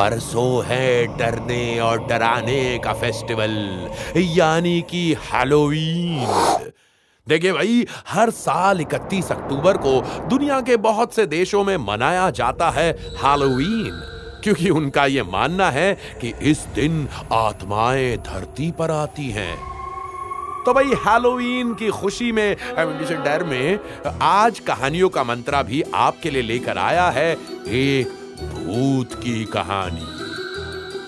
परसों है डरने और डराने का फेस्टिवल, यानी कि हैलोवीन देखिए भाई, हर साल 31 अक्टूबर को दुनिया के बहुत से देशों में मनाया जाता है हैलोवीन क्योंकि उनका यह मानना है कि इस दिन आत्माएँ धरती पर आती हैं। तो भाई हैलोवीन की खुशी में डर में, आज कहानियों का मंत्रा भी आपके लिए लेकर आया है एक भूत की कहानी।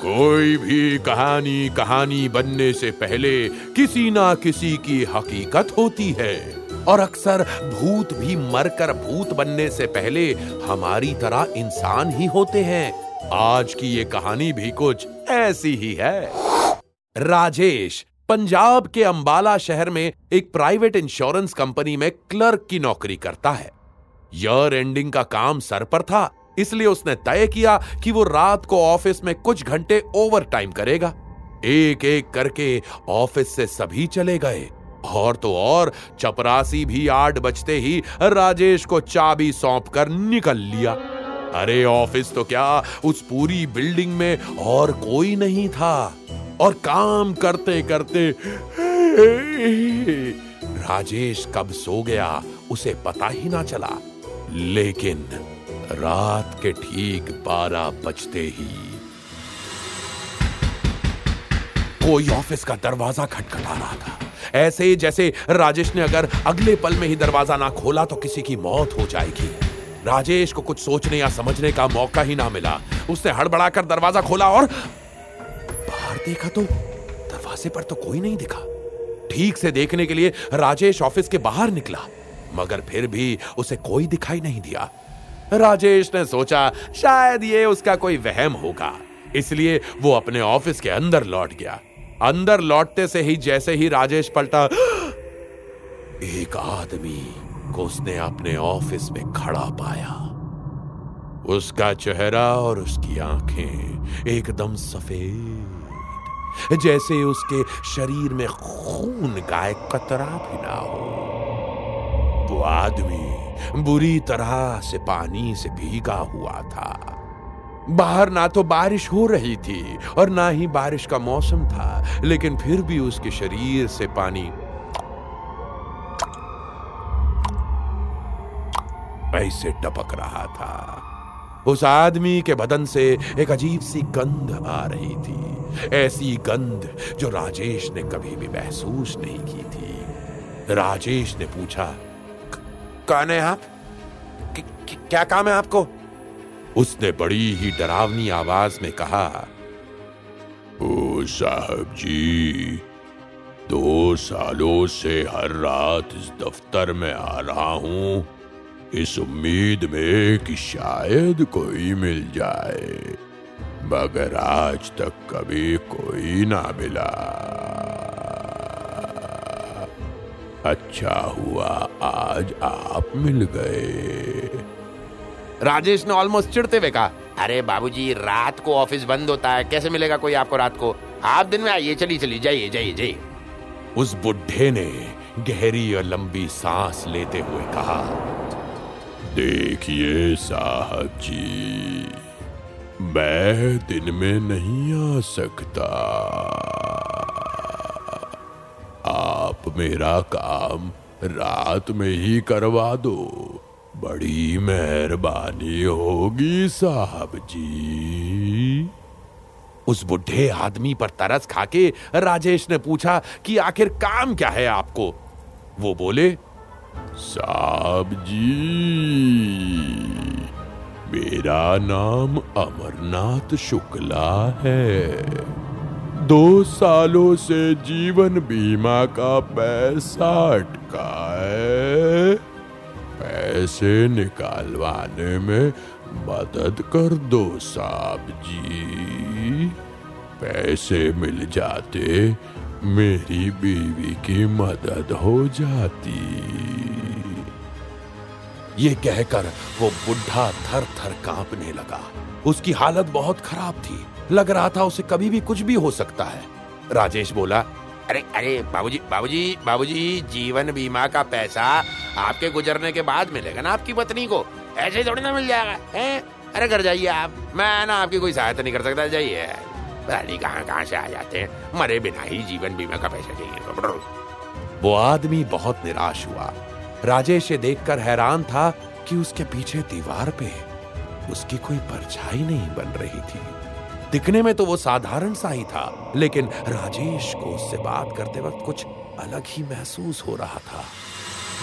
कोई भी कहानी कहानी बनने से पहले किसी ना किसी की हकीकत होती है। और अक्सर भूत भी मरकर भूत बनने से पहले हमारी तरह इंसान ही होते हैं। आज की ये कहानी भी कुछ ऐसी ही है। राजेश, पंजाब के अंबाला शहर में एक प्राइवेट इंश्योरेंस कंपनी में क्लर्क की नौकरी करता है। ईयर एंडिंग का काम सर पर था। इसलिए उसने तय किया कि वो रात को ऑफ़िस में कुछ घंटे ओवर टाइम करेगा। एक एक करके ऑफ़िस से सभी चले गए। और तो और, चपरासी भी आठ बजते ही राजेश को चाबी सौंप कर निकल लिया। अरे, ऑफ़िस तो क्या उस पूरी बिल्डिंग में और कोई नहीं था। और काम करते करते राजेश कब सो गया, उसे पता ही ना चला। लेकिन रात के ठीक बारह बजते ही। कोई ऑफ़िस का दरवाज़ा खटखटा रहा था। ऐसे ही जैसे राजेश ने अगर अगले पल में ही दरवाज़ा ना खोला तो किसी की मौत हो जाएगी। राजेश को कुछ सोचने या समझने का मौका ही ना मिला। उसने हड़बड़ाकर दरवाज़ा खोला और बाहर देखा तो दरवाजे पर तो कोई नहीं दिखा। ठीक से देखने के लिए राजेश ऑफ़िस के बाहर निकला, मगर फिर भी उसे कोई दिखाई नहीं दिया। राजेश ने सोचा, शायद ये उसका कोई वहम होगा। इसलिए वो अपने ऑफ़िस के अंदर लौट गया। अंदर लौटते से ही जैसे ही राजेश पलटा, एक आदमी को उसने अपने ऑफ़िस में खड़ा पाया। उसका चेहरा और उसकी आँखें एकदम सफ़ेद, जैसे उसके शरीर में खून का एक कतरा भी ना हो। वो आदमी बुरी तरह से पानी से भीगा हुआ था। बाहर ना तो बारिश हो रही थी और ना ही बारिश का मौसम था, लेकिन फिर भी उसके शरीर से पानी। ऐसे टपक रहा था। उस आदमी के बदन से एक अजीब सी गंध आ रही थी। ऐसी गंध जो राजेश ने कभी भी महसूस नहीं की थी। राजेश ने पूछा कौन है आप क्या काम है आपको? उसने बड़ी ही डरावनी आवाज़ में कहा, ओ साहब जी, दो सालों से हर रात इस दफ्तर में आ रहा हूँ। इस उम्मीद में कि शायद कोई मिल जाए, मगर आज तक कभी कोई ना मिला। अच्छा हुआ आज आप मिल गए। राजेश ने ऑलमोस्ट चिड़ते हुए कहा अरे बाबूजी रात को ऑफ़िस बंद होता है कैसे मिलेगा कोई आपको रात को? आप दिन में आइए चलिए चलिए जाइए जाइए जाइए। उस बुढ़े ने गहरी और लंबी सांस लेते हुए कहा देखिए साहब जी मैं दिन में नहीं आ सकता। आप मेरा काम रात में ही करवा दो। बड़ी मेहरबानी होगी साहब जी। उस बुढ़े आदमी पर तरस खाके राजेश ने पूछा कि आखिर काम क्या है आपको? वो बोले साहब जी मेरा नाम अमरनाथ शुक्ला है। दो सालों से जीवन बीमा का पैसा अटका है पैसे निकालवाने में मदद कर दो साहब जी। पैसे मिल जाते, मेरी बीवी की मदद हो जाती। ये कहकर वो बुढ़ा थर थर कांपने लगा। उसकी हालत बहुत खराब थी। लग रहा था उसे कभी भी कुछ भी हो सकता है। राजेश बोला अरे अरे बाबूजी बाबूजी बाबूजी जीवन बीमा का पैसा आपके गुजरने के बाद मिलेगा ना आपकी पत्नी को। ऐसे थोड़ी ना मिल जाएगा हैं? अरे घर जाइए आप। मैं ना आपकी कोई सहायता नहीं कर सकता जाइए। पता नहीं कहाँ कहाँ से आ जाते हैं? मरे बिना ही जीवन बीमा का पैसा चाहिए। वो आदमी बहुत निराश हुआ। राजेश ये देखकर हैरान था कि उसके पीछे दीवार पे उसकी कोई परछाई नहीं बन रही थी। दिखने में तो वो साधारण सा ही था, लेकिन राजेश को उससे बात करते वक्त कुछ अलग ही महसूस हो रहा था।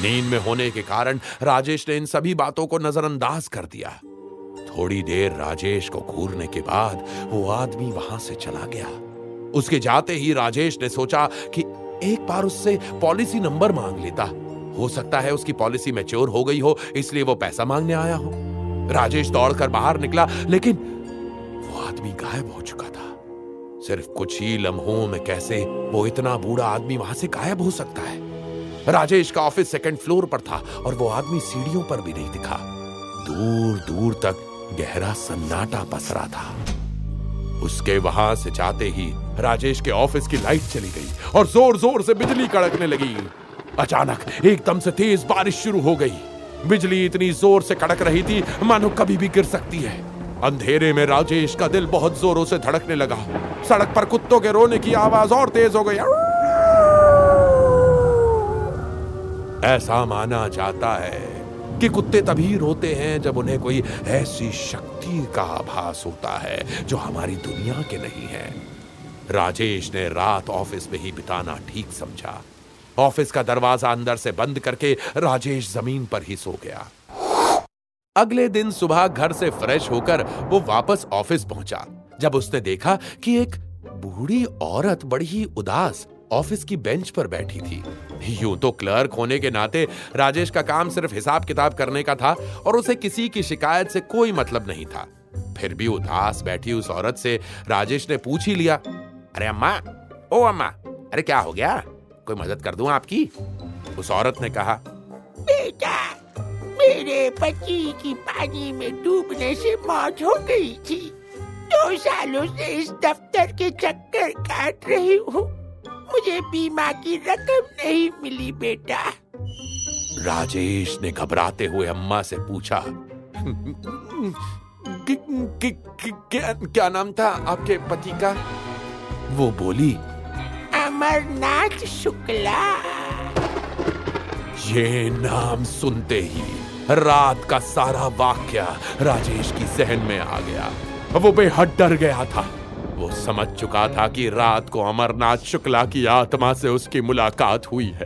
नींद में होने के कारण राजेश ने इन सभी बातों को नजरअंदाज कर दिया। थोड़ी देर राजेश को घूरने के बाद वो आदमी वहाँ से चला गया। उसके जाते ही राजेश ने सोचा कि एक बार उससे पॉलिसी नंबर मांग लेता। हो सकता है उसकी पॉलिसी मैच्योर हो गई हो, इसलिए वो पैसा मांगने आया हो। राजेश दौड़कर बाहर निकला, लेकिन आदमी गायब हो चुका था। सिर्फ़ कुछ ही लम्हों में कैसे वो इतना बूढ़ा आदमी वहाँ से गायब हो सकता है? राजेश का ऑफ़िस सेकंड फ्लोर पर था और वो आदमी सीढ़ियों पर भी नहीं दिखा। दूर दूर तक गहरा सन्नाटा पसरा था। उसके वहाँ से जाते ही राजेश के ऑफ़िस की लाइट चली गई और ज़ोर ज़ोर से बिजली कड़कने लगी। अचानक एकदम से तेज बारिश शुरू हो गई। बिजली इतनी ज़ोर से कड़क रही थी, मानो कभी भी गिर सकती है। अंधेरे में राजेश का दिल बहुत जोरों से धड़कने लगा। सड़क पर कुत्तों के रोने की आवाज़ और तेज हो गई। ऐसा माना जाता है कि कुत्ते तभी रोते हैं जब उन्हें कोई ऐसी शक्ति का आभास होता है जो हमारी दुनिया के नहीं है। राजेश ने रात ऑफ़िस में ही बिताना ठीक समझा। ऑफ़िस का दरवाज़ा अंदर से बंद करके राजेश ज़मीन पर ही सो गया। अगले दिन सुबह घर से फ्रेश होकर वो वापस ऑफ़िस पहुँचा, जब उसने देखा कि एक बूढ़ी औरत बड़ी ही उदास ऑफ़िस की बेंच पर बैठी थी। यूँ तो क्लर्क होने के नाते राजेश का काम सिर्फ़ हिसाब किताब करने का था और उसे किसी की शिकायत से कोई मतलब नहीं था। फिर भी उदास बैठी उस औरत से राजेश ने पूछ ही लिया, अरे अम्मा, ओ अम्मा, अरे क्या हो गया? कोई मदद कर दूँ आपकी? उस औरत ने कहा मेरे पति की पानी में डूबने से मौत हो गई थी। दो सालों से इस दफ्तर के चक्कर काट रही हूँ। मुझे बीमा की रकम नहीं मिली बेटा। राजेश ने घबराते हुए अम्मा से पूछा कि, कि, कि, क्या, क्या नाम था आपके पति का? वो बोली अमरनाथ शुक्ला। ये नाम सुनते ही रात का सारा वाक्य राजेश की सहन में आ गया। वो बेहद डर गया था। वो समझ चुका था कि रात को अमरनाथ शुक्ला की आत्मा से उसकी मुलाकात हुई है।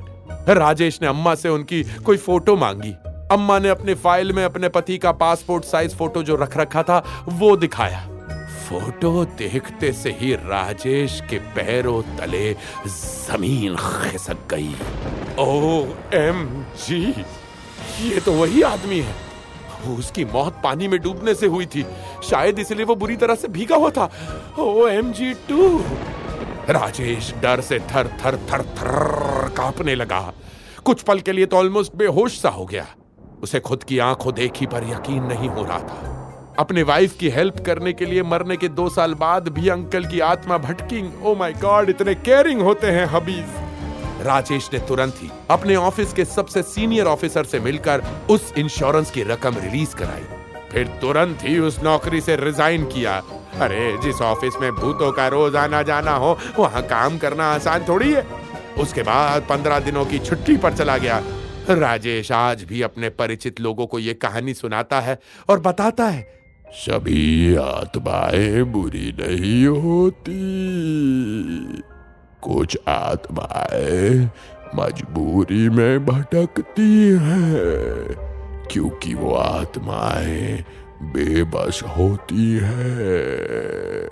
राजेश ने अम्मा से उनकी कोई फ़ोटो मांगी। अम्मा ने अपने फ़ाइल में अपने पति का पासपोर्ट साइज़ फ़ोटो जो रख रखा था, वो दिखाया। फ़ोटो देखते से ही राजेश के पैरों तले ज़मीन खिसक गई। O M G! ये तो वही आदमी है। उसकी मौत पानी में डूबने से हुई थी। शायद इसलिए वो बुरी तरह से भीगा हुआ था। O M G too. Rajesh डर से थर थर थर थर कांपने लगा। कुछ पल के लिए तो ऑलमोस्ट बेहोश सा हो गया। उसे खुद की आँखों देखी पर यकीन नहीं हो रहा था। अपने वाइफ की हेल्प करने के लिए मरने के दो साल बाद भी अंकल की आत्मा भटकी। ओ माय गॉड इतने केयरिंग होते हैं हबीज। राजेश ने तुरंत ही अपने ऑफ़िस के सबसे सीनियर ऑफिसर से मिलकर उस इंश्योरेंस की रकम रिलीज़ कराई। फिर तुरंत ही उस नौकरी से रिजाइन किया। अरे, जिस ऑफ़िस में भूतों का रोज आना जाना हो, वहाँ काम करना आसान थोड़ी है। उसके बाद पंद्रह दिनों की छुट्टी पर चला गया। राजेश आज भी अपने परिचित लोगों को ये कहानी सुनाता है और बताता है, सभी आत्माएँ बुरी नहीं होती। कुछ आत्माएँ मजबूरी में भटकती हैं क्योंकि वो आत्माएँ बेबस होती हैं।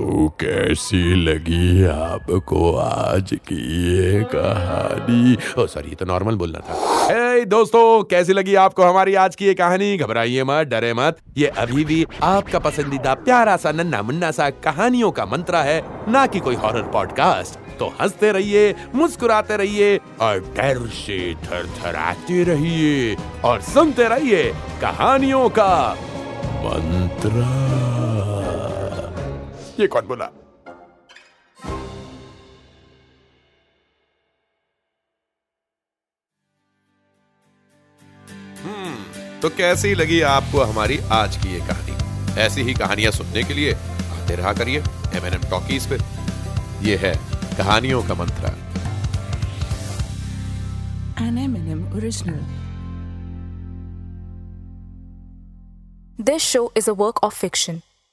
तो कैसी लगी आपको आज की ये कहानी? ओ सॉरी तो नॉर्मल बोलना था। Hey, दोस्तों कैसी लगी आपको हमारी आज की ये कहानी? घबराइए मत डरे मत। ये अभी भी आपका पसंदीदा प्यारा सा नन्ना मुन्ना सा कहानियों का मंत्रा है ना कि कोई हॉरर पॉडकास्ट तो हँसते रहिए मुस्कुराते रहिए और डर से थरथराते रहिए और सुनते रहिए कहानियों का मंत्रा। ये कौन बोला हम्म तो कैसी लगी आपको हमारी आज की ये कहानी ऐसी ही कहानियाँ सुनने के लिए आते रहा करिए एम एन एम टॉकीज पे ये है कहानियों का मंत्रा An M&M original. This show is a work of fiction.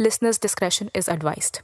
Listeners' discretion is advised.